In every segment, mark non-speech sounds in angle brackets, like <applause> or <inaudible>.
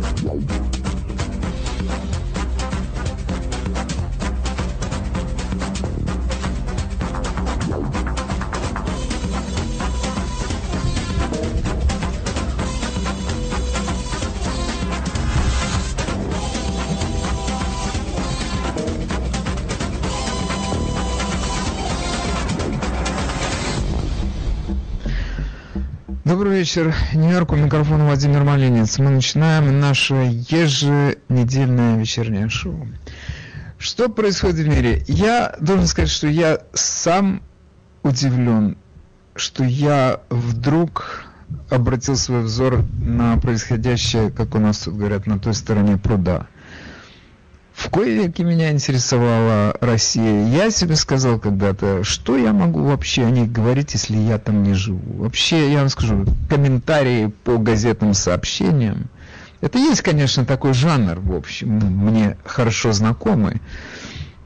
Yeah. Добрый вечер. Нью-Йорк, у микрофона Владимир Малинец. Мы начинаем наше еженедельное вечернее шоу. Что происходит в мире? Я должен сказать, что я сам удивлен, что я вдруг обратил свой взор на происходящее, как у нас тут говорят, на той стороне пруда – в кои веки меня интересовала Россия. Я себе сказал когда-то, что я могу вообще о них говорить, если я там не живу. Вообще, я вам скажу, комментарии по газетным сообщениям, это есть, конечно, такой жанр, в общем, мне хорошо знакомый.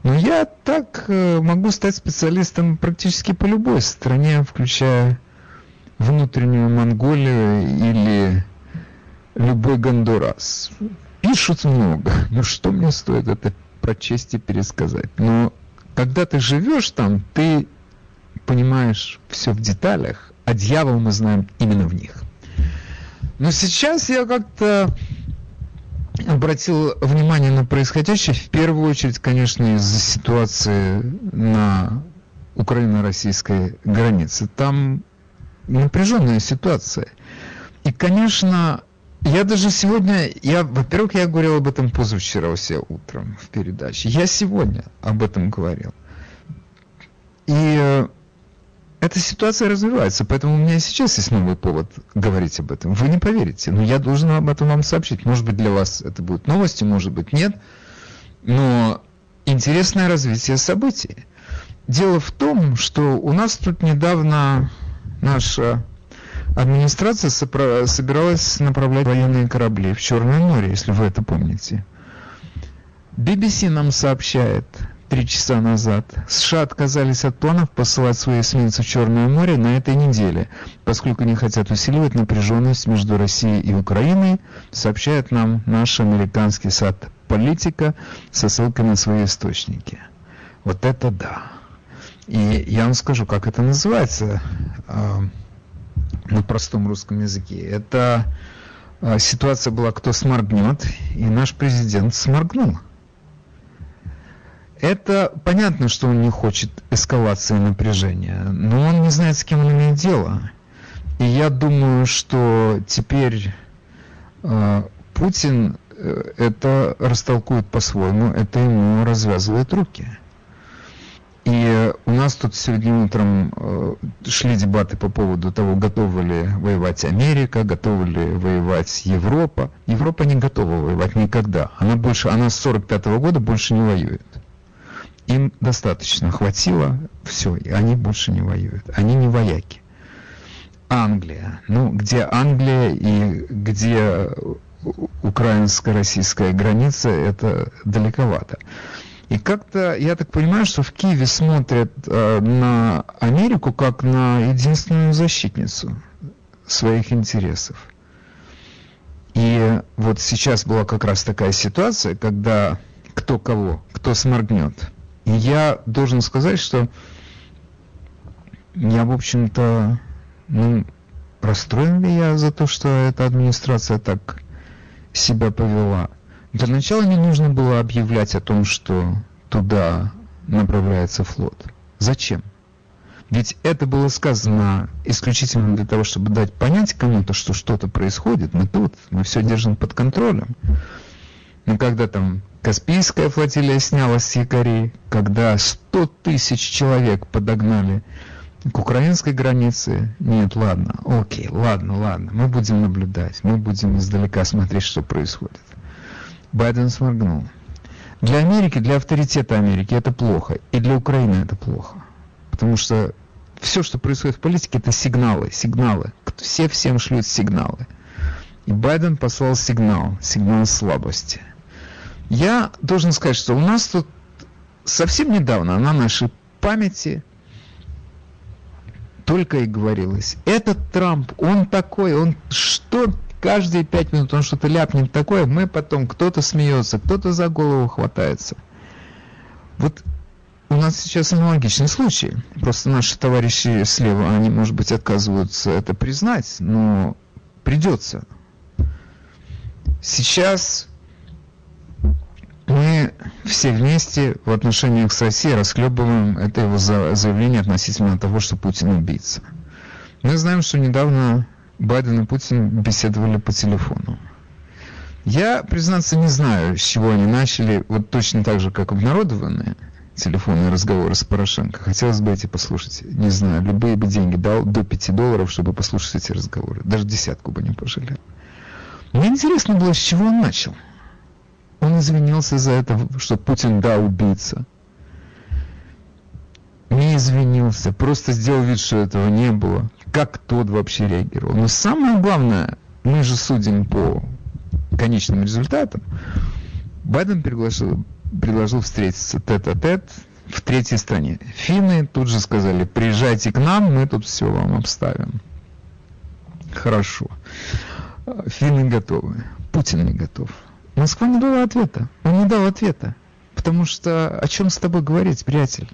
Но я так э, могу стать специалистом практически по любой стране, включая внутреннюю Монголию или любой Гондурас пишут много. Ну что мне стоит это прочесть и пересказать? Но когда ты живешь там, ты понимаешь все в деталях, а дьявол мы знаем именно в них. Но сейчас я как-то обратил внимание на происходящее, в первую очередь, конечно, из-за ситуации на украино-российской границе. Там напряженная ситуация. И, конечно, я даже сегодня, я, во-первых, я говорил об этом позавчера у себя утром в передаче. Я сегодня об этом говорил. И э, эта ситуация развивается, поэтому у меня сейчас есть новый повод говорить об этом. Вы не поверите, но я должен об этом вам сообщить. Может быть, для вас это будут новости, может быть, нет. Но интересное развитие событий. Дело в том, что у нас тут недавно наша Администрация собиралась направлять военные корабли в Черное море, если вы это помните. BBC нам сообщает три часа назад. США отказались от планов посылать свои эсминцы в Черное море на этой неделе, поскольку не хотят усиливать напряженность между Россией и Украиной, сообщает нам наш американский сад «Политика» со ссылкой на свои источники. Вот это да. И я вам скажу, как это называется а, на простом русском языке. Это а, ситуация была «кто сморгнет», и наш президент сморгнул. Это понятно, что он не хочет эскалации напряжения, но он не знает, с кем он имеет дело. И я думаю, что теперь э, Путин э, это растолкует по-своему, это ему развязывает руки. И у нас тут сегодня утром э, шли дебаты по поводу того, готова ли воевать Америка, готова ли воевать Европа. Европа не готова воевать никогда. Она больше, она с 45 -го года больше не воюет. Им достаточно хватило, все, и они больше не воюют. Они не вояки. Англия. Ну, где Англия и где украинско-российская граница, это далековато. И как-то, я так понимаю, что в Киеве смотрят э, на Америку как на единственную защитницу своих интересов. И вот сейчас была как раз такая ситуация, когда кто кого, кто сморгнет. И я должен сказать, что я, в общем-то, ну, расстроен ли я за то, что эта администрация так себя повела. Для начала не нужно было объявлять о том, что туда направляется флот. Зачем? Ведь это было сказано исключительно для того, чтобы дать понять кому-то, что что-то происходит. Мы тут, мы все держим под контролем. Но когда там Каспийская флотилия снялась с якорей, когда 100 тысяч человек подогнали к украинской границе, нет, ладно, окей, ладно, ладно, мы будем наблюдать, мы будем издалека смотреть, что происходит. Байден сморгнул. Для Америки, для авторитета Америки это плохо. И для Украины это плохо. Потому что все, что происходит в политике, это сигналы. Сигналы. Все всем шлют сигналы. И Байден послал сигнал. Сигнал слабости. Я должен сказать, что у нас тут совсем недавно на нашей памяти только и говорилось. Этот Трамп, он такой, он что каждые пять минут он что-то ляпнет такое, мы потом, кто-то смеется, кто-то за голову хватается. Вот у нас сейчас аналогичный случай. Просто наши товарищи слева, они, может быть, отказываются это признать, но придется. Сейчас мы все вместе в отношениях с Россией расхлебываем это его заявление относительно того, что Путин убийца. Мы знаем, что недавно Байден и Путин беседовали по телефону. Я, признаться, не знаю, с чего они начали, вот точно так же, как обнародованные телефонные разговоры с Порошенко. Хотелось бы эти послушать. Не знаю, любые бы деньги дал до 5 долларов, чтобы послушать эти разговоры. Даже десятку бы не пожалел. Мне интересно было, с чего он начал. Он извинился за это, что Путин, да, убийца. Не извинился, просто сделал вид, что этого не было. Как тот вообще реагировал. Но самое главное, мы же судим по конечным результатам. Байден приглашил предложил встретиться тет-а-тет в третьей стране. Финны тут же сказали, приезжайте к нам, мы тут все вам обставим. Хорошо. Финны готовы. Путин не готов. Москва не дала ответа. Он не дал ответа. Потому что о чем с тобой говорить, приятель?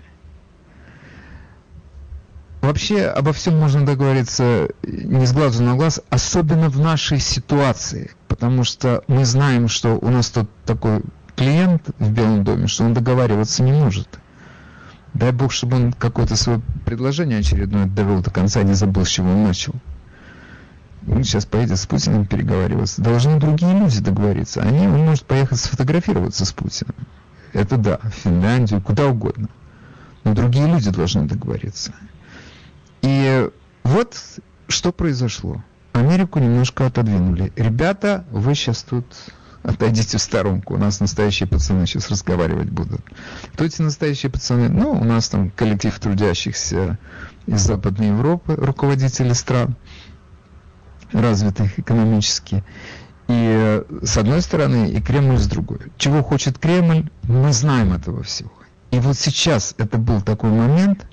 Вообще обо всем можно договориться не с глазу на глаз, особенно в нашей ситуации. Потому что мы знаем, что у нас тут такой клиент в Белом доме, что он договариваться не может. Дай бог, чтобы он какое-то свое предложение очередное довел до конца, не забыл, с чего он начал. Он сейчас поедет с Путиным переговариваться. Должны другие люди договориться. Они, он может поехать сфотографироваться с Путиным. Это да, в Финляндию, куда угодно. Но другие люди должны договориться. И вот что произошло. Америку немножко отодвинули. Ребята, вы сейчас тут отойдите в сторонку, у нас настоящие пацаны сейчас разговаривать будут. Кто эти настоящие пацаны? Ну, у нас там коллектив трудящихся из Западной Европы, руководители стран, развитых экономически. И с одной стороны, и Кремль с другой. Чего хочет Кремль, мы знаем этого всего. И вот сейчас это был такой момент,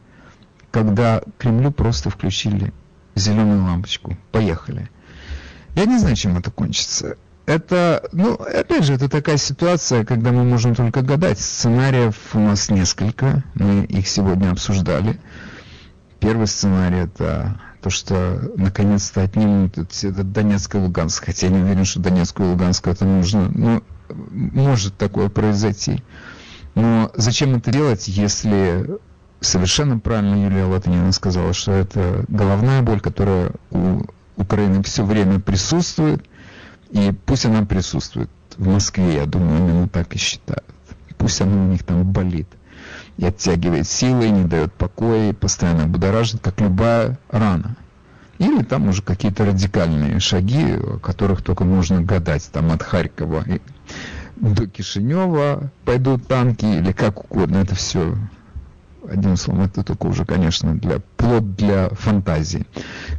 когда Кремлю просто включили зеленую лампочку. Поехали. Я не знаю, чем это кончится это, ну, опять же, это такая ситуация, когда мы можем только гадать. Сценариев у нас несколько, мы их сегодня обсуждали. Первый сценарий это то, что наконец-то отнимут этот Донецк и Луганск, хотя я не уверен, что Донецк и Луганск это нужно, но может такое произойти. Но зачем это делать, если совершенно правильно Юлия Латынина сказала, что это головная боль, которая у Украины все время присутствует – и пусть она присутствует в Москве, я думаю, именно так и считают. Пусть она у них там болит и оттягивает силы, и не дает покоя, и постоянно будоражит, как любая рана. Или там уже какие-то радикальные шаги, о которых только можно гадать, там от Харькова до Кишинева пойдут танки, или как угодно, это все одним словом, это только уже, конечно, для плод для фантазии.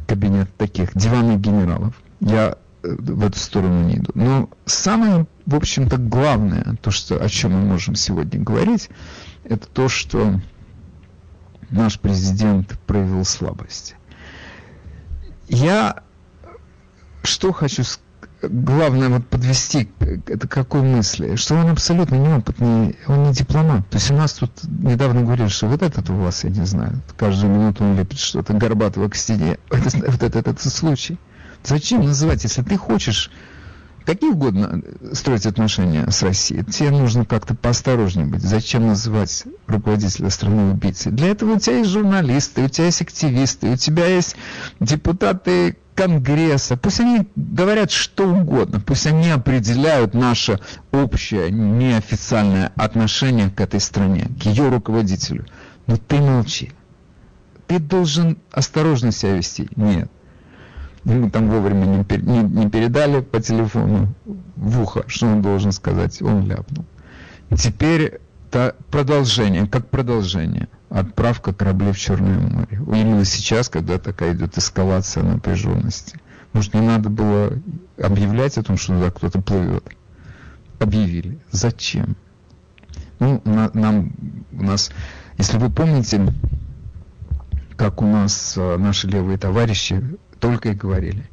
Кабинет таких диванных генералов. Я в эту сторону не иду. Но самое, в общем-то, главное, то, что, о чем мы можем сегодня говорить, это то, что наш президент проявил слабость. Я что хочу главное вот подвести это какой мысли, что он абсолютно неопытный, он не дипломат. То есть у нас тут недавно говорили, что вот этот у вас, я не знаю, каждую минуту он лепит что-то Горбатого к стене. <laughs> Это, вот этот, этот случай. Зачем называть, если ты хочешь какие угодно строить отношения с Россией, тебе нужно как-то поосторожнее быть. Зачем называть руководителя страны убийцей? Для этого у тебя есть журналисты, у тебя есть активисты, у тебя есть депутаты Конгресса. Пусть они говорят что угодно, пусть они определяют наше общее неофициальное отношение к этой стране, к ее руководителю. Но ты молчи. Ты должен осторожно себя вести. Нет ему там вовремя не, не, не передали по телефону в ухо, что он должен сказать, он ляпнул. Теперь это продолжение, как продолжение, отправка кораблей в Черное море. Именно сейчас, когда такая идет эскалация напряженности. Может, не надо было объявлять о том, что туда кто-то плывет? Объявили. Зачем? Ну, на, нам, у нас, если вы помните, как у нас а, наши левые товарищи только и говорили.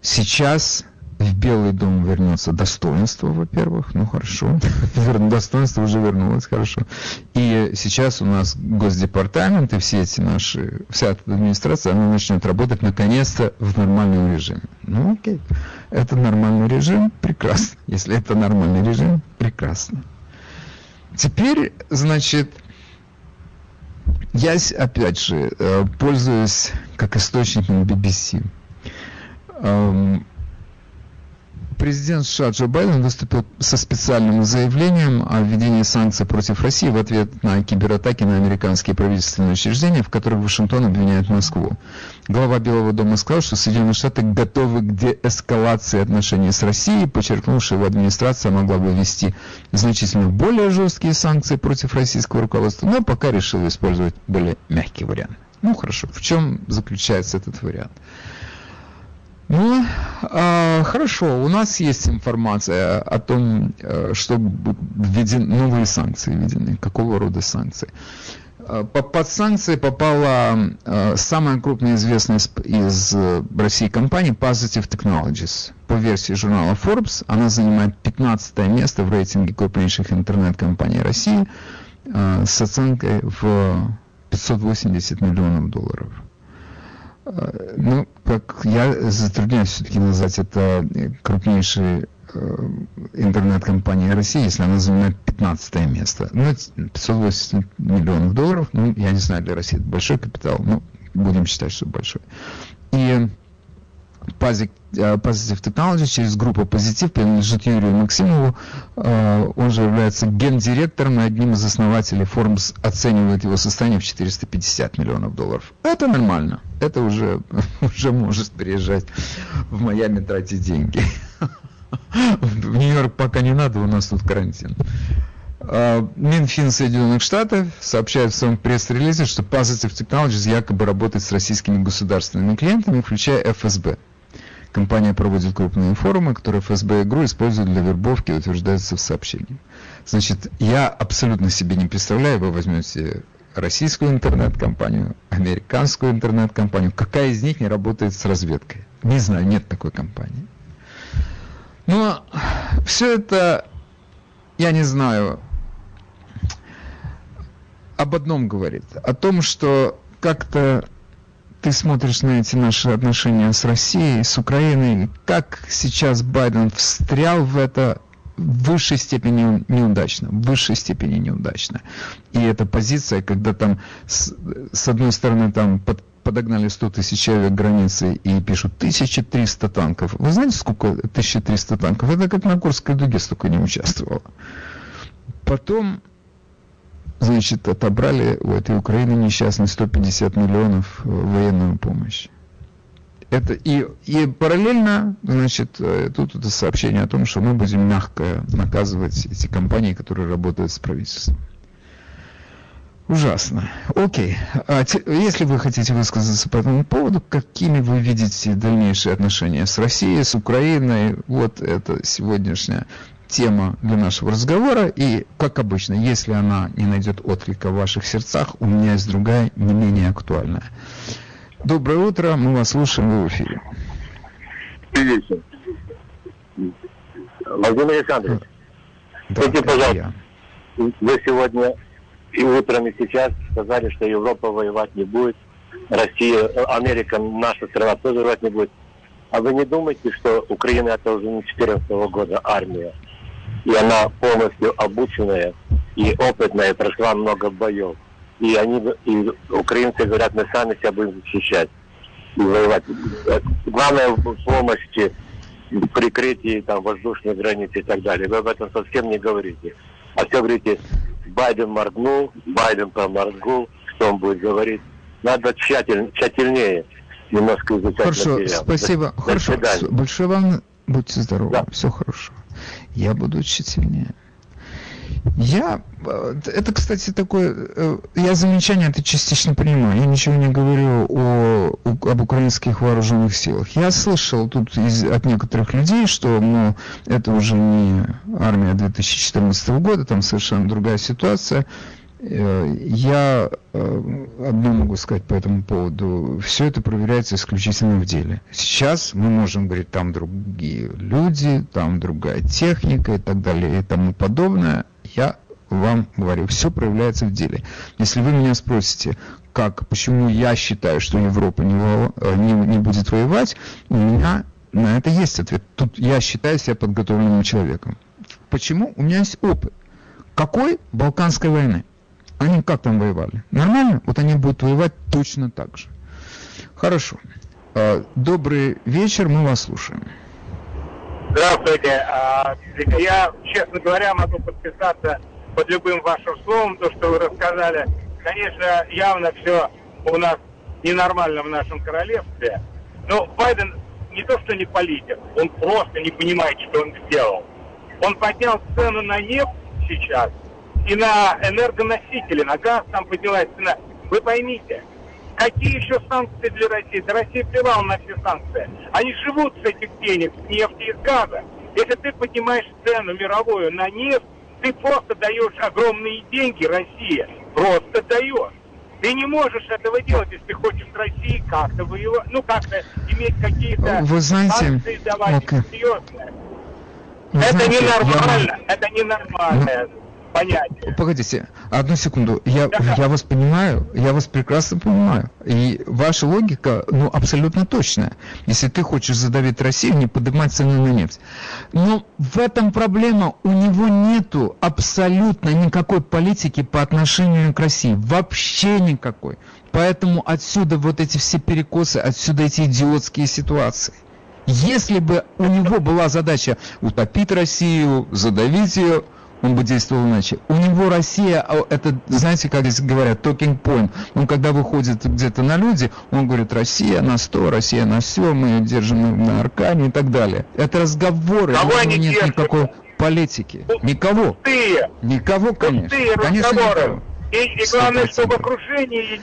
Сейчас в Белый дом вернется достоинство, во-первых, ну хорошо, <laughs> достоинство уже вернулось, хорошо. И сейчас у нас Госдепартамент и все эти наши, вся эта администрация, она начнет работать наконец-то в нормальном режиме. Ну окей, это нормальный режим, прекрасно. Если это нормальный режим, прекрасно. Теперь, значит, я опять же э, пользуюсь как источником BBC президент США Джо Байден выступил со специальным заявлением о введении санкций против России в ответ на кибератаки на американские правительственные учреждения, в которых Вашингтон обвиняет Москву. Глава Белого дома сказал, что Соединенные Штаты готовы к деэскалации отношений с Россией, подчеркнув, что его администрация могла бы ввести значительно более жесткие санкции против российского руководства, но пока решила использовать более мягкий вариант. Ну хорошо, в чем заключается этот вариант? Ну, э, хорошо, у нас есть информация о том, э, что введены новые санкции введены, какого рода санкции. Э, под санкции попала э, самая крупная известная из России компания Positive Technologies. По версии журнала Forbes она занимает 15 место в рейтинге крупнейших интернет-компаний России э, с оценкой в 580 миллионов долларов. Э, ну, как я затрудняюсь все-таки назвать это крупнейшей э, интернет-компания России, если она занимает 15 место. Ну, 580 миллионов долларов, ну, я не знаю, для России это большой капитал, но будем считать, что большой. И Positive Technology через группу Позитив принадлежит Юрию Максимову. Э, он же является гендиректором и одним из основателей Forbes оценивает его состояние в 450 миллионов долларов. Это нормально. Это уже, <laughs> уже может приезжать в Майами тратить деньги. <laughs> В Нью-Йорк пока не надо, у нас тут карантин. Э, Минфин Соединенных Штатов сообщает в своем пресс-релизе, что Positive Technologies якобы работает с российскими государственными клиентами, включая ФСБ. Компания проводит крупные форумы, которые ФСБ игру используют для вербовки, утверждается в сообщении. Значит, я абсолютно себе не представляю, вы возьмете российскую интернет-компанию, американскую интернет-компанию, какая из них не работает с разведкой? Не знаю, нет такой компании. Но все это, я не знаю, об одном говорит. О том, что как-то ты смотришь на эти наши отношения с Россией, с Украиной, как сейчас Байден встрял в это в высшей степени неудачно, в высшей степени неудачно. И эта позиция, когда там с, с одной стороны там под, подогнали 100 тысяч человек границы и пишут 1300 танков. Вы знаете, сколько 1300 танков? Это как на Курской дуге столько не участвовало. Потом значит, отобрали у этой Украины несчастной 150 миллионов э, военную помощь. Это и, и параллельно, значит, э, тут это сообщение о том, что мы будем мягко наказывать эти компании, которые работают с правительством. Ужасно. Окей. А те, если вы хотите высказаться по этому поводу, какими вы видите дальнейшие отношения с Россией, с Украиной, вот это сегодняшняя тема для нашего разговора. И, как обычно, если она не найдет отклика в ваших сердцах, у меня есть другая, не менее актуальная. Доброе утро, мы вас слушаем, вы в эфире. Владимир Александрович, да, скажите, пожалуйста, я. вы сегодня и утром, и сейчас сказали, что Европа воевать не будет, Россия, Америка, наша страна тоже воевать не будет. А вы не думаете, что Украина это уже не 2014 года армия? И она полностью обученная и опытная, прошла много боев. И они, и украинцы говорят, мы сами себя будем защищать и воевать. Главное в помощи, в прикрытии там, воздушной границы и так далее. Вы об этом совсем не говорите. А все говорите, Байден моргнул, Байден проморгнул, что он будет говорить. Надо тщательно, тщательнее немножко изучать Хорошо, материал. спасибо. До, хорошо, до большое вам, будьте здоровы, да. все хорошо я буду тщательнее. Я, э, это, кстати, такое, э, я замечание это частично понимаю, я ничего не говорю о, об украинских вооруженных силах. Я слышал тут из, от некоторых людей, что ну, это уже не армия 2014 года, там совершенно другая ситуация. Э, я э, одно могу сказать по этому поводу. Все это проверяется исключительно в деле. Сейчас мы можем говорить, там другие люди, там другая техника и так далее и тому подобное. Я вам говорю, все проявляется в деле. Если вы меня спросите, как, почему я считаю, что Европа не, э, не, не будет воевать, у меня на это есть ответ. Тут я считаю себя подготовленным человеком. Почему? У меня есть опыт. Какой? Балканской войны. Они как там воевали? Нормально? Вот они будут воевать точно так же. Хорошо. А, добрый вечер, мы вас слушаем. Здравствуйте. А, я, честно говоря, могу подписаться под любым вашим словом, то, что вы рассказали. Конечно, явно все у нас ненормально в нашем королевстве. Но Байден не то, что не политик, он просто не понимает, что он сделал. Он поднял цену на нефть сейчас и на энергоносители, на газ там поднялась цена. Вы поймите, какие еще санкции для России? Да Россия плевала на все санкции. Они живут с этих денег, с нефти и с газа. Если ты поднимаешь цену мировую на нефть, ты просто даешь огромные деньги России. Просто даешь. Ты не можешь этого делать, если хочешь в России как-то воевать, ну как-то иметь какие-то Вы знаете, санкции давать okay. серьезные. Вы это знаете, ненормально, я... это ненормально. Ну понятие. Погодите, одну секунду. Я, я вас понимаю, я вас прекрасно понимаю. И ваша логика, ну, абсолютно точная. Если ты хочешь задавить Россию, не поднимать цены на нефть. Но в этом проблема. У него нету абсолютно никакой политики по отношению к России. Вообще никакой. Поэтому отсюда вот эти все перекосы, отсюда эти идиотские ситуации. Если бы у него была задача утопить Россию, задавить ее, он бы действовал иначе. У него Россия, а, это, знаете, как здесь говорят, talking point. Он когда выходит где-то на люди, он говорит, Россия на 100, Россия на все, мы держим на Аркане и так далее. Это разговоры, Кого нет держат? никакой политики. Никого. Пустые. Никого, конечно. Пустые конечно, никого. И, и главное, что в окружении,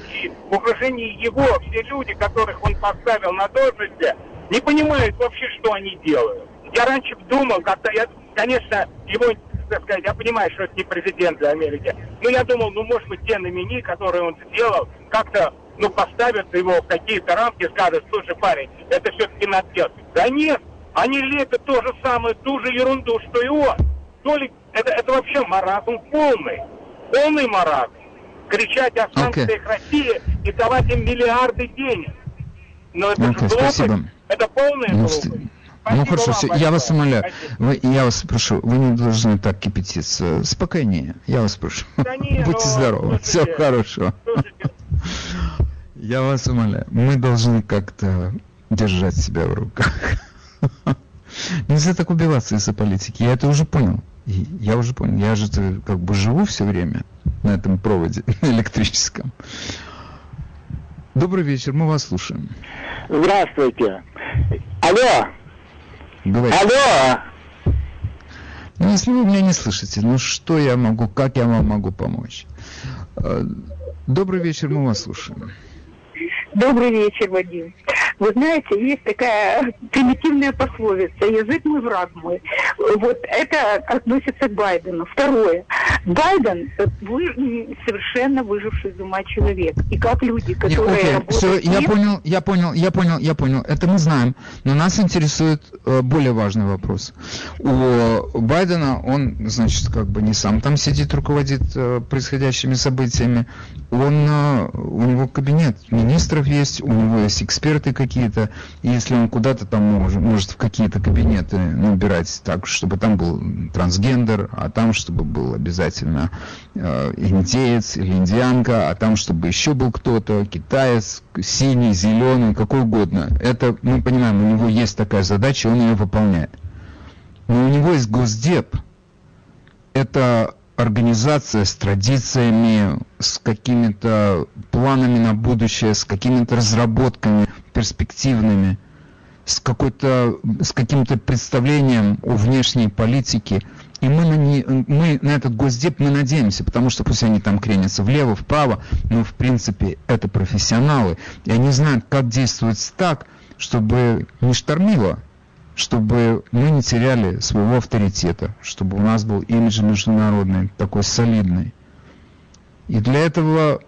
в окружении его все люди, которых он поставил на должности, не понимают вообще, что они делают. Я раньше думал, когда я, конечно, его так сказать, я понимаю, что это не президент для Америки, но я думал, ну, может быть, те номини, которые он сделал, как-то, ну, поставят его в какие-то рамки, скажут, слушай, парень, это все-таки надо делать. Да нет, они лепят то же самое, ту же ерунду, что и он. То ли, это, это вообще маразм полный, полный маразм. Кричать о санкциях okay. России и давать им миллиарды денег. Но это okay, же глупость, спасибо. это полная ну, глупость. Ну хорошо, все, я вас умоляю. Вы, я вас прошу, вы не должны так кипятиться. Спокойнее, я вас прошу. Да не, Будьте но, здоровы, все хорошо. Я вас умоляю, мы должны как-то держать себя в руках. Нельзя так убиваться из-за политики, я это уже понял. Я уже понял, я же как бы живу все время на этом проводе электрическом. Добрый вечер, мы вас слушаем. Здравствуйте. Алло. Говорите. Алло! Ну, если вы меня не слышите, ну что я могу, как я вам могу помочь? Э, добрый вечер, мы вас слушаем. Добрый вечер, Вадим. Вы знаете, есть такая примитивная пословица «язык мой, враг мой». Вот это относится к Байдену. Второе. Байден вы, совершенно выживший из ума человек. И как люди, которые Нет, окей, работают... Все, я понял, я понял, я понял, я понял. Это мы знаем. Но нас интересует э, более важный вопрос. У Байдена, он, значит, как бы не сам там сидит, руководит э, происходящими событиями. Он, э, у него кабинет министров есть, у него есть эксперты какие-то, если он куда-то там может, может в какие-то кабинеты набирать так, чтобы там был трансгендер, а там, чтобы был обязательно э, индеец или индианка, а там, чтобы еще был кто-то, китаец, синий, зеленый, какой угодно. Это, мы понимаем, у него есть такая задача, он ее выполняет. Но у него есть госдеп. Это организация с традициями, с какими-то планами на будущее, с какими-то разработками перспективными, с, какой-то, с каким-то представлением о внешней политике. И мы на, не, мы на этот госдеп мы надеемся, потому что пусть они там кренятся влево, вправо, но в принципе это профессионалы. И они знают, как действовать так, чтобы не штормило, чтобы мы не теряли своего авторитета, чтобы у нас был имидж международный, такой солидный. И для этого,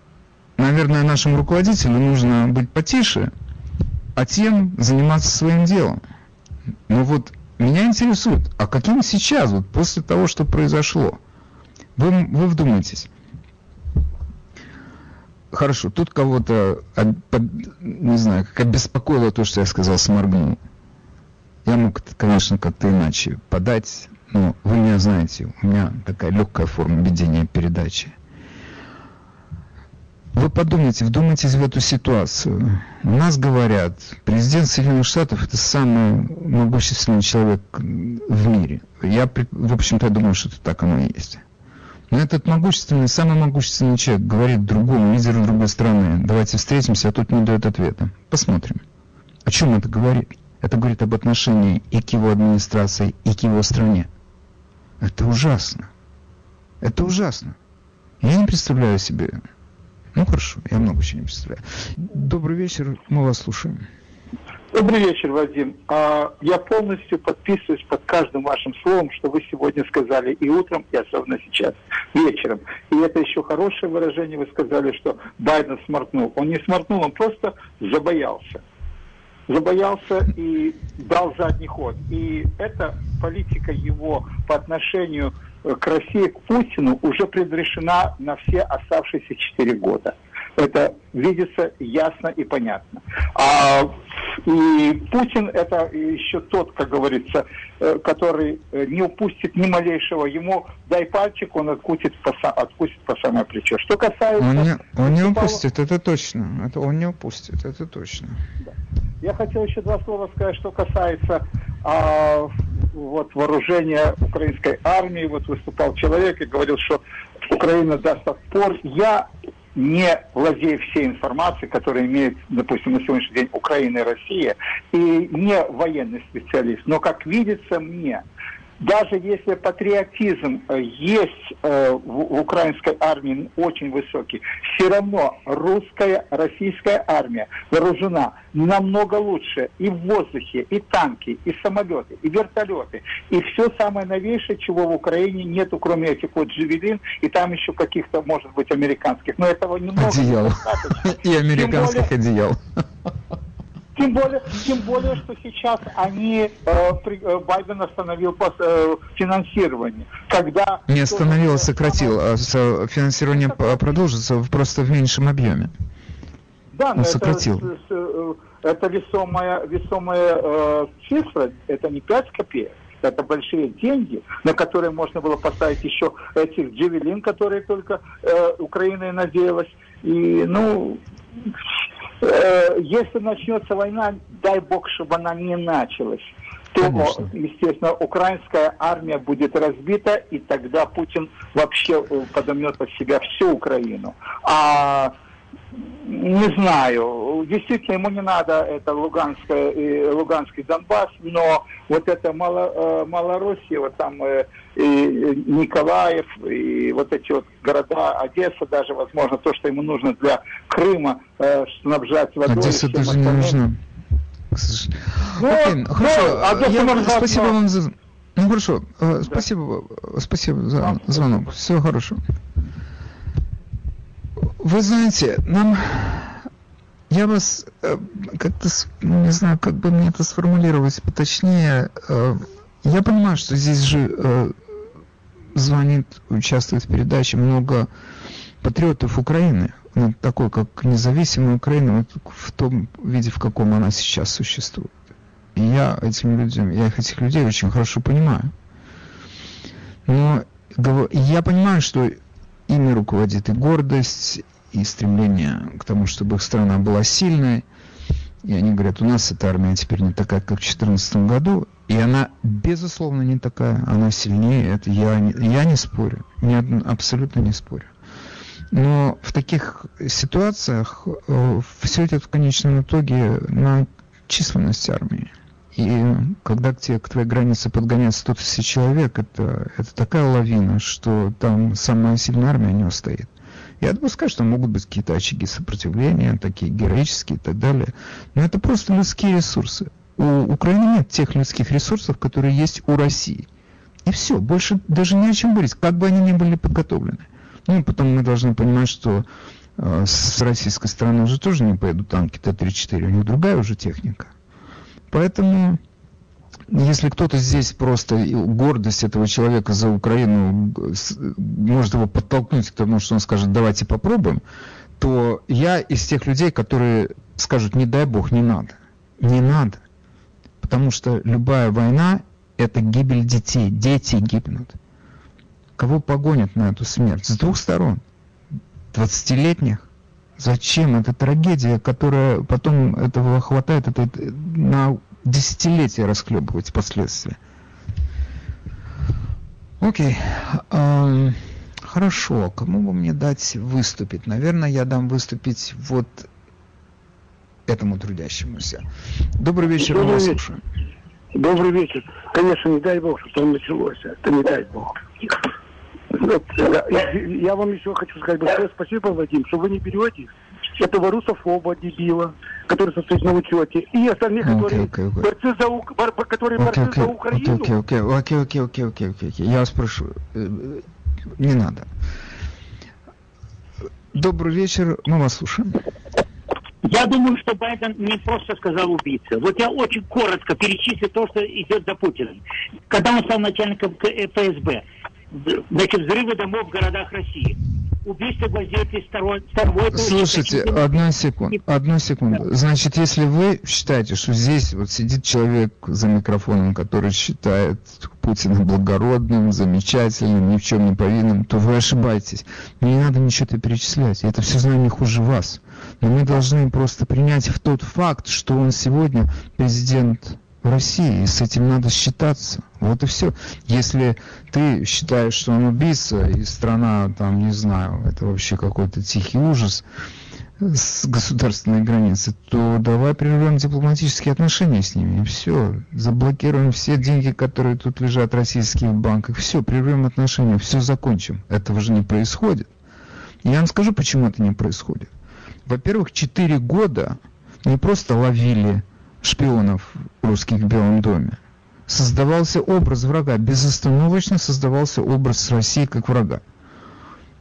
наверное, нашим руководителям нужно быть потише, а тем заниматься своим делом. Но вот меня интересует, а каким сейчас, вот после того, что произошло, вы, вы вдумайтесь. Хорошо, тут кого-то, не знаю, как обеспокоило то, что я сказал, сморгнул. Я мог, конечно, как-то иначе подать, но вы меня знаете, у меня такая легкая форма ведения передачи. Вы подумайте, вдумайтесь в эту ситуацию. У нас говорят, президент Соединенных Штатов это самый могущественный человек в мире. Я, в общем-то, думаю, что это так оно и есть. Но этот могущественный, самый могущественный человек говорит другому лидеру другой страны, давайте встретимся, а тут не дает ответа. Посмотрим. О чем это говорит? Это говорит об отношении и к его администрации, и к его стране. Это ужасно. Это ужасно. Я не представляю себе. Ну хорошо, я много чего не представляю. Добрый вечер, мы вас слушаем. Добрый вечер, Вадим. А, я полностью подписываюсь под каждым вашим словом, что вы сегодня сказали и утром, и особенно сейчас, вечером. И это еще хорошее выражение, вы сказали, что Байден сморкнул. Он не сморкнул, он просто забоялся забоялся и дал задний ход. И эта политика его по отношению э, к России, к Путину уже предрешена на все оставшиеся четыре года. Это видится ясно и понятно. А, и Путин это еще тот, как говорится, э, который э, не упустит ни малейшего. Ему дай пальчик, он откусит по, откусит по самое плечо. Что касается... Он не, он не упустит, это точно. Это он не упустит, это точно. Да. Я хотел еще два слова сказать, что касается а, вот, вооружения украинской армии. Вот выступал человек и говорил, что Украина даст отпор. Я не владею всей информацией, которая имеет, допустим, на сегодняшний день Украина и Россия, и не военный специалист. Но, как видится мне, даже если патриотизм э, есть э, в, украинской армии очень высокий, все равно русская, российская армия вооружена намного лучше и в воздухе, и танки, и самолеты, и вертолеты, и все самое новейшее, чего в Украине нету, кроме этих вот джевелин, и там еще каких-то, может быть, американских. Но этого немного. Одеял. <laughs> И американских одеял. Тем более, тем более, что сейчас они, э, при, э, Байден остановил пос, э, финансирование. Когда не остановил, а сократил. А финансирование продолжится просто в меньшем объеме. Да, но сократил. Это, это весомая, весомая э, цифра, это не 5 копеек. Это большие деньги, на которые можно было поставить еще этих джевелин, которые только э, Украина и надеялась. И, ну, Э, если начнется война, дай бог, чтобы она не началась, то, Конечно. естественно, украинская армия будет разбита, и тогда Путин вообще э, подомет под себя всю Украину. А не знаю, действительно ему не надо это Луганское, Луганский Донбасс, но вот это Мало, э, Малороссия, вот там э, и Николаев, и вот эти вот города, Одесса даже, возможно, то, что ему нужно для Крыма, э, снабжать водой. Одесса тоже не нужна. Ну, Окей, ну, хорошо, я, спасибо вам за... Ну хорошо, да. спасибо, спасибо за звонок, все хорошо. Вы знаете, нам... Я вас э, как-то, ну, не знаю, как бы мне это сформулировать поточнее. Э, я понимаю, что здесь же э, звонит, участвует в передаче много патриотов Украины, ну, такой, как независимая Украина, вот в том виде, в каком она сейчас существует. И я этим людям, я этих людей очень хорошо понимаю. Но я понимаю, что ими руководит и гордость, и стремление к тому, чтобы их страна была сильной. И они говорят, у нас эта армия теперь не такая, как в 2014 году, и она, безусловно, не такая, она сильнее, это я я не спорю, не, абсолютно не спорю. Но в таких ситуациях э, все идет в конечном итоге на численность армии. И когда к тебе, к твоей границе подгоняют 100 тысяч человек, это, это такая лавина, что там самая сильная армия не устоит. Я допускаю, что могут быть какие-то очаги сопротивления, такие героические и так далее. Но это просто людские ресурсы. У Украины нет тех людских ресурсов, которые есть у России. И все, больше даже не о чем говорить, как бы они ни были подготовлены. Ну и потом мы должны понимать, что э, с российской стороны уже тоже не поедут танки Т-34, у них другая уже техника. Поэтому если кто-то здесь просто гордость этого человека за Украину может его подтолкнуть к тому, что он скажет, давайте попробуем, то я из тех людей, которые скажут, не дай бог, не надо. Не надо. Потому что любая война – это гибель детей. Дети гибнут. Кого погонят на эту смерть? С двух сторон. 20-летних. Зачем? Это трагедия, которая потом этого хватает это, на десятилетия расхлебывать последствия. Окей. Okay. хорошо. Кому бы мне дать выступить? Наверное, я дам выступить вот этому трудящемуся. Добрый вечер, Добрый вечер. Слушаю. Добрый вечер. Конечно, не дай бог, что там началось. Это не дай бог. Я вам еще хочу сказать большое спасибо, Вадим, что вы не берете этого русофоба, дебила, который состоит на учете, и остальных, okay, которые okay, okay. борцы за, у... бор... которые okay, борцы okay, за Украину. Окей, окей, окей, окей, окей, окей, окей, окей. Я вас прошу, э, не надо. Добрый вечер, мы вас слушаем. Я думаю, что Байден не просто сказал убийца. Вот я очень коротко перечислю то, что идет за Путиным. Когда он стал начальником ФСБ, значит, взрывы домов в городах России убийство второй, второй Слушайте, одну секунду, одну секунду. Значит, если вы считаете, что здесь вот сидит человек за микрофоном, который считает Путина благородным, замечательным, ни в чем не повинным, то вы ошибаетесь. Мне не надо ничего это перечислять. Это все знаю не хуже вас. Но мы должны просто принять в тот факт, что он сегодня президент в России, и с этим надо считаться. Вот и все. Если ты считаешь, что он убийца, и страна, там, не знаю, это вообще какой-то тихий ужас с государственной границы, то давай прервем дипломатические отношения с ними, и все. Заблокируем все деньги, которые тут лежат, в банках. Все, прервем отношения, все закончим. Этого же не происходит. Я вам скажу, почему это не происходит. Во-первых, четыре года не просто ловили шпионов русских в Белом доме. Создавался образ врага, безостановочно создавался образ России как врага.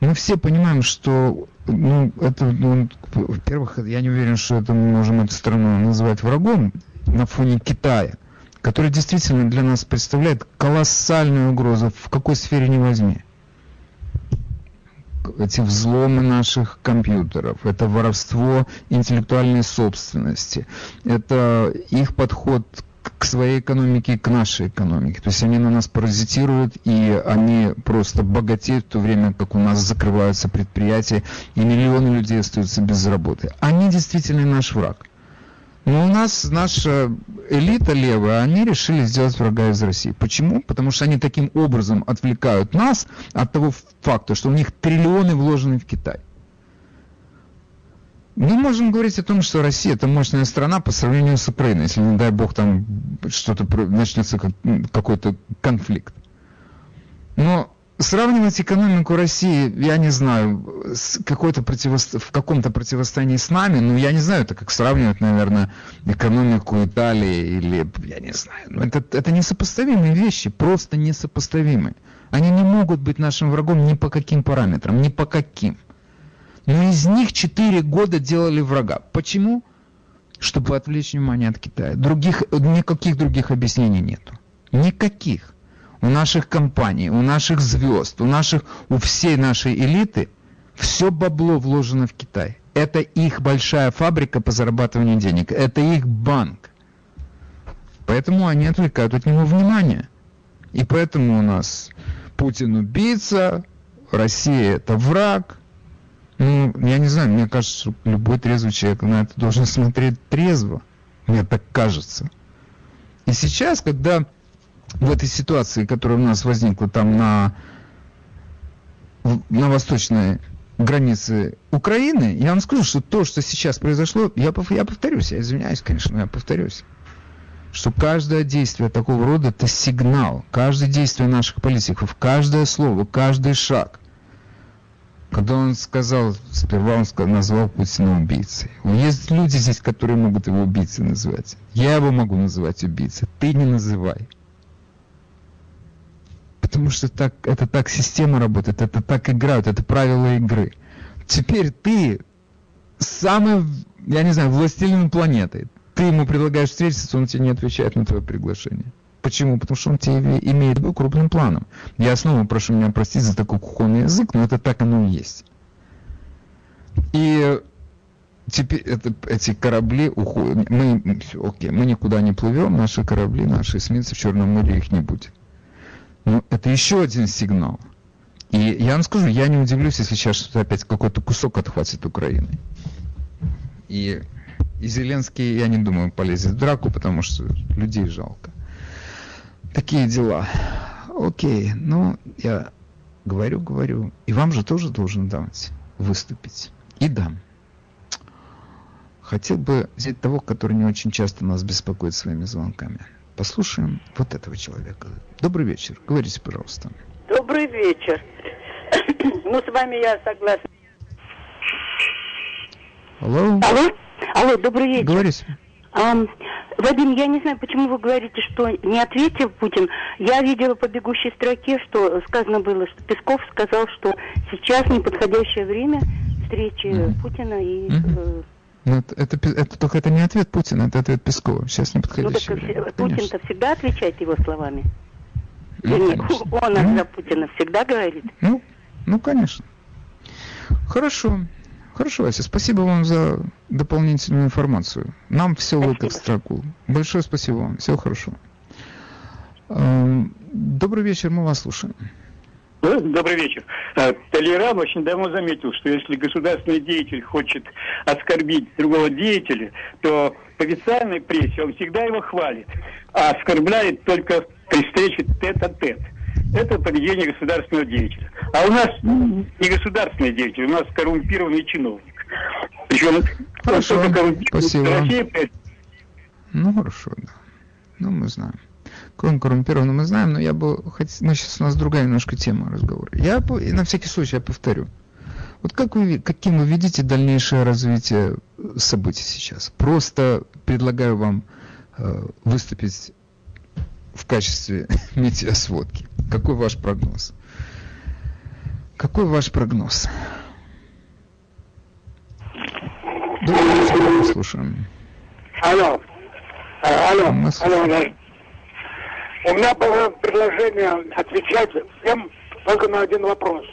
Мы все понимаем, что, ну, это, ну, во-первых, я не уверен, что это мы можем эту страну называть врагом на фоне Китая, который действительно для нас представляет колоссальную угрозу, в какой сфере не возьми эти взломы наших компьютеров, это воровство интеллектуальной собственности, это их подход к своей экономике и к нашей экономике. То есть они на нас паразитируют, и они просто богатеют в то время, как у нас закрываются предприятия, и миллионы людей остаются без работы. Они действительно наш враг. Но у нас наша элита левая, они решили сделать врага из России. Почему? Потому что они таким образом отвлекают нас от того факта, что у них триллионы вложены в Китай. Мы можем говорить о том, что Россия это мощная страна по сравнению с Украиной, если, не дай бог, там что-то начнется какой-то конфликт. Но сравнивать экономику России, я не знаю, с какой-то противосто... в каком-то противостоянии с нами, ну, я не знаю, это как сравнивать, наверное, экономику Италии или, я не знаю, ну, это, это несопоставимые вещи, просто несопоставимые. Они не могут быть нашим врагом ни по каким параметрам, ни по каким. Но из них четыре года делали врага. Почему? Чтобы отвлечь внимание от Китая. Других, никаких других объяснений нету. Никаких у наших компаний, у наших звезд, у наших, у всей нашей элиты все бабло вложено в Китай. Это их большая фабрика по зарабатыванию денег. Это их банк. Поэтому они отвлекают от него внимание. И поэтому у нас Путин убийца, Россия это враг. Ну, я не знаю, мне кажется, что любой трезвый человек на это должен смотреть трезво. Мне так кажется. И сейчас, когда в этой ситуации, которая у нас возникла там на, на восточной границе Украины, я вам скажу, что то, что сейчас произошло, я, я повторюсь, я извиняюсь, конечно, но я повторюсь, что каждое действие такого рода это сигнал, каждое действие наших политиков, каждое слово, каждый шаг. Когда он сказал, сперва он сказал, назвал Путина убийцей. Есть люди здесь, которые могут его убийцей называть. Я его могу называть убийцей, ты не называй. Потому что так, это так система работает, это так играют, это правила игры. Теперь ты самый, я не знаю, властелин планеты. Ты ему предлагаешь встретиться, он тебе не отвечает на твое приглашение. Почему? Потому что он тебе имеет в крупным планом. Я снова прошу меня простить за такой кухонный язык, но это так оно и есть. И теперь это, эти корабли уходят. Мы, окей, мы никуда не плывем, наши корабли, наши эсминцы в Черном море их не будет. Но это еще один сигнал. И я вам скажу, я не удивлюсь, если сейчас опять какой-то кусок отхватит Украины. И, и Зеленский, я не думаю, полезет в драку, потому что людей жалко. Такие дела. Окей, ну, я говорю, говорю. И вам же тоже должен дать выступить. И дам. Хотел бы взять того, который не очень часто нас беспокоит своими звонками. Послушаем вот этого человека. Добрый вечер. Говорите, пожалуйста. Добрый вечер. <coughs> ну, с вами я согласна. Алло. Алло. Алло, добрый вечер. Говорите. А, Вадим, я не знаю, почему вы говорите, что не ответил Путин. Я видела по бегущей строке, что сказано было, что Песков сказал, что сейчас неподходящее время встречи mm-hmm. Путина и... Mm-hmm. Ну, это, это, это только это не ответ Путина, это ответ Пескова. Сейчас неподходящее ну, время. Путин-то всегда отвечает его словами. Ну, Нет, <laughs> он ну, за Путина всегда говорит. Ну, ну, конечно. Хорошо. Хорошо, Вася, спасибо вам за дополнительную информацию. Нам все лыкать в строку. Большое спасибо вам. Всего хорошо. Эм, добрый вечер, мы вас слушаем. <laughs> Добрый вечер. Э, Толеран очень давно заметил, что если государственный деятель хочет оскорбить другого деятеля, то в официальной прессе он всегда его хвалит, а оскорбляет только при встрече тет-а-тет. -тет. Это поведение государственного деятеля. А у нас не государственный деятель, у нас коррумпированный чиновник. Причем хорошо, спасибо. России... Ну хорошо, да. Ну мы знаем. Какой он коррумпированный, мы знаем, но я бы хотел... Мы сейчас у нас другая немножко тема разговора. Я на всякий случай я повторю. Вот как вы, каким вы видите дальнейшее развитие событий сейчас? Просто предлагаю вам э, выступить в качестве <laughs> метеосводки. Какой ваш прогноз? Какой ваш прогноз? Добрый вечер, слушаем. Алло. Алло. Мы алло, алло. У меня было предложение отвечать всем только на один вопрос.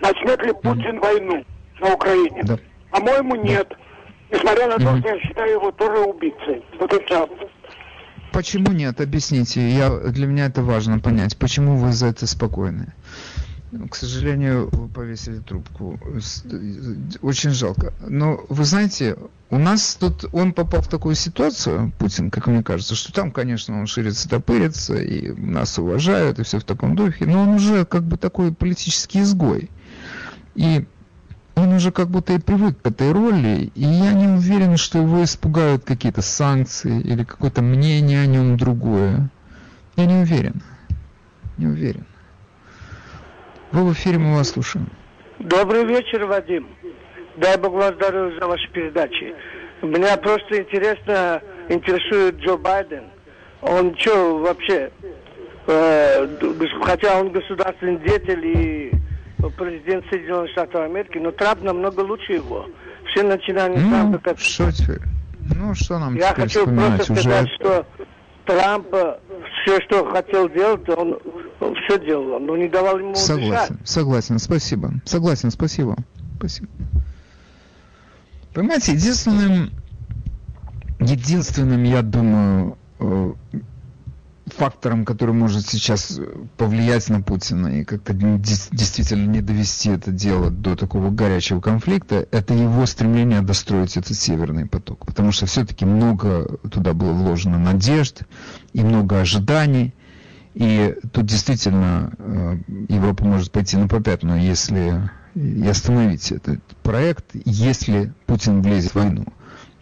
Начнет ли Путин войну на Украине? Да. По-моему, нет. Несмотря на то, что я считаю его тоже убийцей. Вот и все. Почему нет? Объясните. Я, для меня это важно понять. Почему вы за это спокойны? К сожалению, повесили трубку. Очень жалко. Но вы знаете, у нас тут он попал в такую ситуацию, Путин, как мне кажется, что там, конечно, он ширится, топырится, и нас уважают, и все в таком духе, но он уже как бы такой политический изгой. И он уже как будто и привык к этой роли, и я не уверен, что его испугают какие-то санкции или какое-то мнение о нем другое. Я не уверен. Не уверен. Вы в эфире, мы вас слушаем. Добрый вечер, Вадим. Дай Бог вам здоровья за ваши передачи. Меня просто интересно, интересует Джо Байден. Он что вообще, э, хотя он государственный деятель и президент Соединенных Штатов Америки, но Трамп намного лучше его. Все начинали ну, Трампа как... Что теперь? Ну, что нам Я хочу просто уже... сказать, что Трамп все, что хотел делать, он все делал, но не давал ему Согласен, дышать. согласен, спасибо. Согласен, спасибо. Спасибо. Понимаете, единственным, единственным, я думаю, э, фактором, который может сейчас повлиять на Путина и как-то действительно не довести это дело до такого горячего конфликта, это его стремление достроить этот северный поток. Потому что все-таки много туда было вложено надежд и много ожиданий. И тут действительно э, Европа может пойти на попятную, если и остановить этот проект, если Путин влезет в войну.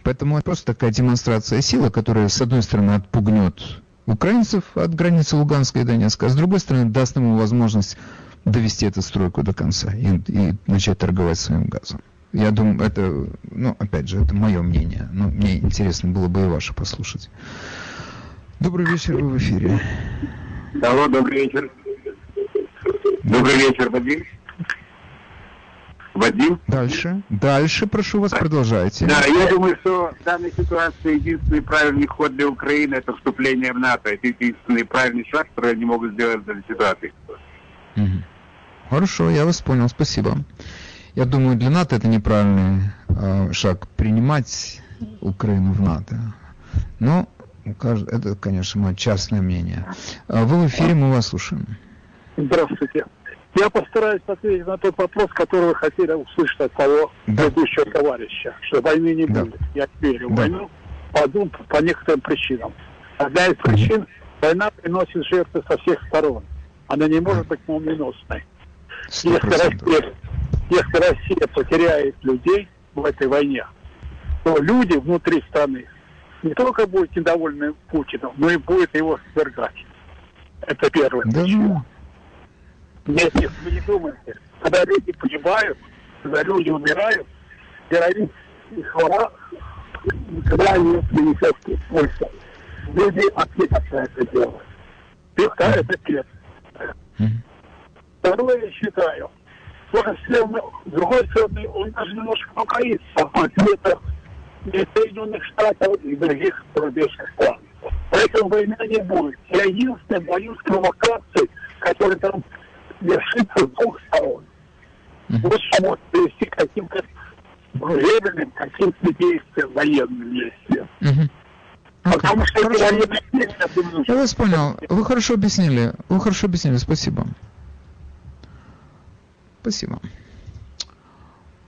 Поэтому это просто такая демонстрация силы, которая, с одной стороны, отпугнет украинцев от границы Луганска и Донецка, а с другой стороны даст ему возможность довести эту стройку до конца и, и начать торговать своим газом. Я думаю, это, ну, опять же, это мое мнение. Но мне интересно было бы и ваше послушать. Добрый вечер, вы в эфире. Алло, добрый вечер. Добрый вечер, Вадим. Вадим? Дальше. Дальше, прошу вас, продолжайте. Да, я думаю, что в данной ситуации единственный правильный ход для Украины это вступление в НАТО. Это единственный правильный шаг, который они могут сделать в данной ситуации. Угу. Хорошо, я вас понял, спасибо. Я думаю, для НАТО это неправильный э, шаг принимать Украину в НАТО. Но это, конечно, мое частное мнение. А вы в эфире, мы вас слушаем. Здравствуйте. Я постараюсь ответить на тот вопрос, который вы хотели услышать от того да. предыдущего товарища, что войны не да. будет. Я верю в да. войну по, двум, по некоторым причинам. Одна из причин – война приносит жертвы со всех сторон. Она не может быть молниеносной. Если Россия, если Россия потеряет людей в этой войне, то люди внутри страны не только будут недовольны Путиным, но и будут его свергать. Это первое. Да, ну, если вы не думаете, когда люди погибают, когда люди умирают, террорист и хвора, когда они принесет пользу. Люди ответят на это дело. Это, это первое. Второе, я считаю, что с другой стороны, он даже немножко покоится ответа Соединенных Штатов и других зарубежных стран. Поэтому война не будет. Я единственное боюсь провокаций, которые там вершится с двух сторон. Вот что может привести к каким-то временным, каким-то действиям, военным действиям. Угу. Потому что хорошо. эти военные действия... Я вас понял. Вы хорошо объяснили. Вы хорошо объяснили. Спасибо. Спасибо.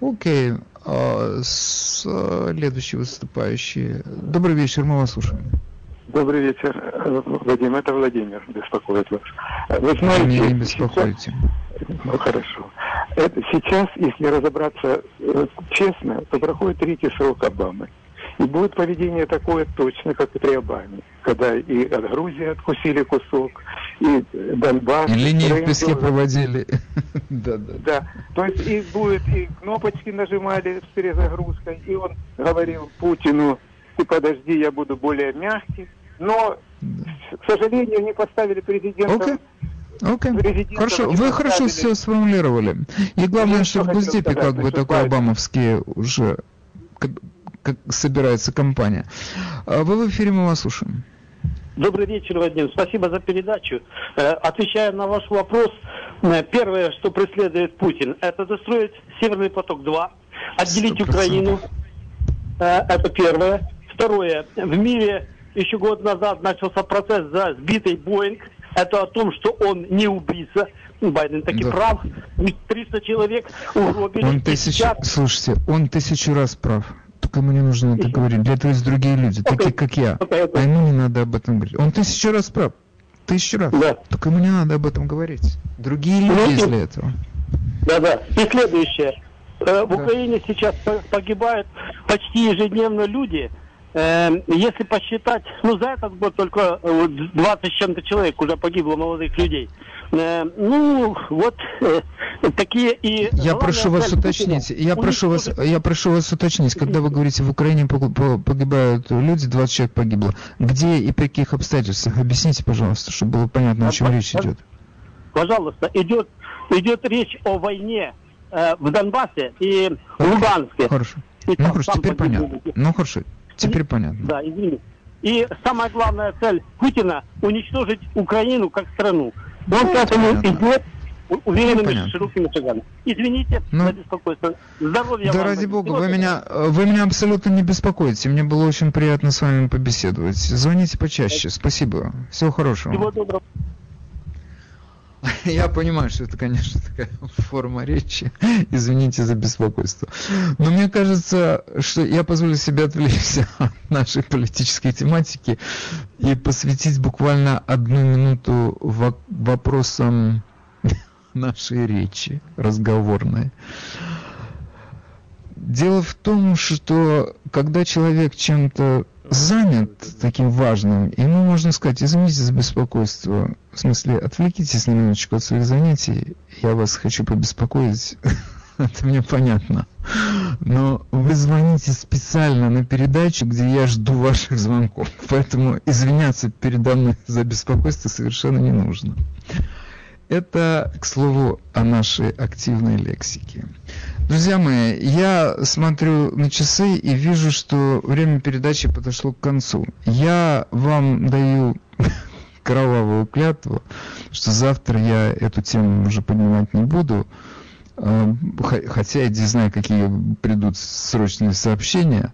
Окей. А, следующий выступающий. Добрый вечер, мы вас слушаем. Добрый вечер, Вадим, это Владимир беспокоит вас. Вы знаете... Меня не беспокоите. Ну, хорошо. Это сейчас, если разобраться э, честно, то проходит третий срок Обамы. И будет поведение такое точно, как и при Обаме. Когда и от Грузии откусили кусок, и Донбасс... И линии в песке проводили. <laughs> да, да. Да. То есть и будет, и кнопочки нажимали с перезагрузкой, и он говорил Путину, ты подожди, я буду более мягкий. Но, к сожалению, не поставили президента okay. Окей, okay. хорошо, вы хорошо все сформулировали. И главное, что в Госдепе как бы такой обамовский уже как, собирается компания. А вы в эфире, мы вас слушаем. Добрый вечер, Вадим. Спасибо за передачу. Э, отвечая на ваш вопрос, э, первое, что преследует Путин, это достроить Северный поток-2, отделить 100%. Украину. Э, это первое. Второе. В мире еще год назад начался процесс за сбитый Боинг. Это о том, что он не убийца. Байден таки да. прав. 300 человек угробили. Он тысячу, слушайте, он тысячу раз прав. Ему не нужно это говорить. Для этого есть другие люди, такие как я. А ему не надо об этом говорить. Он тысячу раз прав. Тысячу раз. Да. Только ему не надо об этом говорить. Другие люди есть для этого. Да-да. И следующее. Э, в да. Украине сейчас погибают почти ежедневно люди, Эм, если посчитать, ну за этот год только 20 э, с чем-то человек уже погибло молодых людей. Эм, ну, вот э, такие и... Я прошу вас уточнить, я прошу вас, я прошу вас уточнить, когда вы говорите, в Украине погибают люди, 20 человек погибло, где и при каких обстоятельствах? Объясните, пожалуйста, чтобы было понятно, о чем речь идет. Пожалуйста, идет, идет речь о войне э, в Донбассе и в Луганске. Хорошо. И ну хорошо, теперь понятно. Ну хорошо, Теперь понятно. Да, извини. И самая главная цель Путина – уничтожить Украину как страну. Ну, к этому идет уверенными ну, широкими шагами. Извините ну, за беспокойство. Здоровья Да вам ради бога, вы меня, вы меня абсолютно не беспокоите. Мне было очень приятно с вами побеседовать. Звоните почаще. Спасибо. Всего хорошего. Всего доброго. <laughs> Я понимаю, что это, конечно, такая форма речи. Извините за беспокойство. Но мне кажется, что я позволю себе отвлечься <laughs> от нашей политической тематики и посвятить буквально одну минуту вопросам <laughs> нашей речи разговорной. Дело в том, что когда человек чем-то занят таким важным, ему можно сказать, извините за беспокойство, в смысле, отвлекитесь на минуточку от своих занятий, я вас хочу побеспокоить, <laughs> это мне понятно. Но вы звоните специально на передачу, где я жду ваших звонков, поэтому извиняться передо мной за беспокойство совершенно не нужно. Это, к слову, о нашей активной лексике. Друзья мои, я смотрю на часы и вижу, что время передачи подошло к концу. Я вам даю <laughs> кровавую клятву, что завтра я эту тему уже поднимать не буду. А, хотя я не знаю, какие придут срочные сообщения.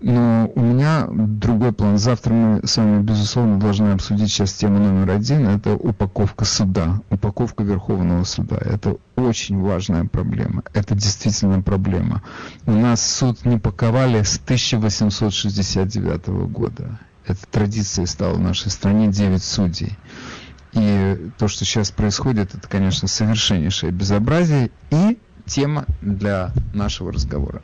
Но у меня другой план. Завтра мы с вами, безусловно, должны обсудить сейчас тему номер один. Это упаковка суда, упаковка Верховного суда. Это очень важная проблема. Это действительно проблема. У нас суд не паковали с 1869 года. Это традицией стала в нашей стране 9 судей. И то, что сейчас происходит, это, конечно, совершеннейшее безобразие и тема для нашего разговора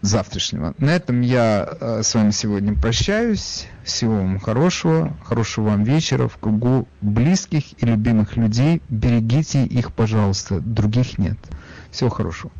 завтрашнего. На этом я э, с вами сегодня прощаюсь. Всего вам хорошего, хорошего вам вечера в кругу близких и любимых людей. Берегите их, пожалуйста, других нет. Всего хорошего.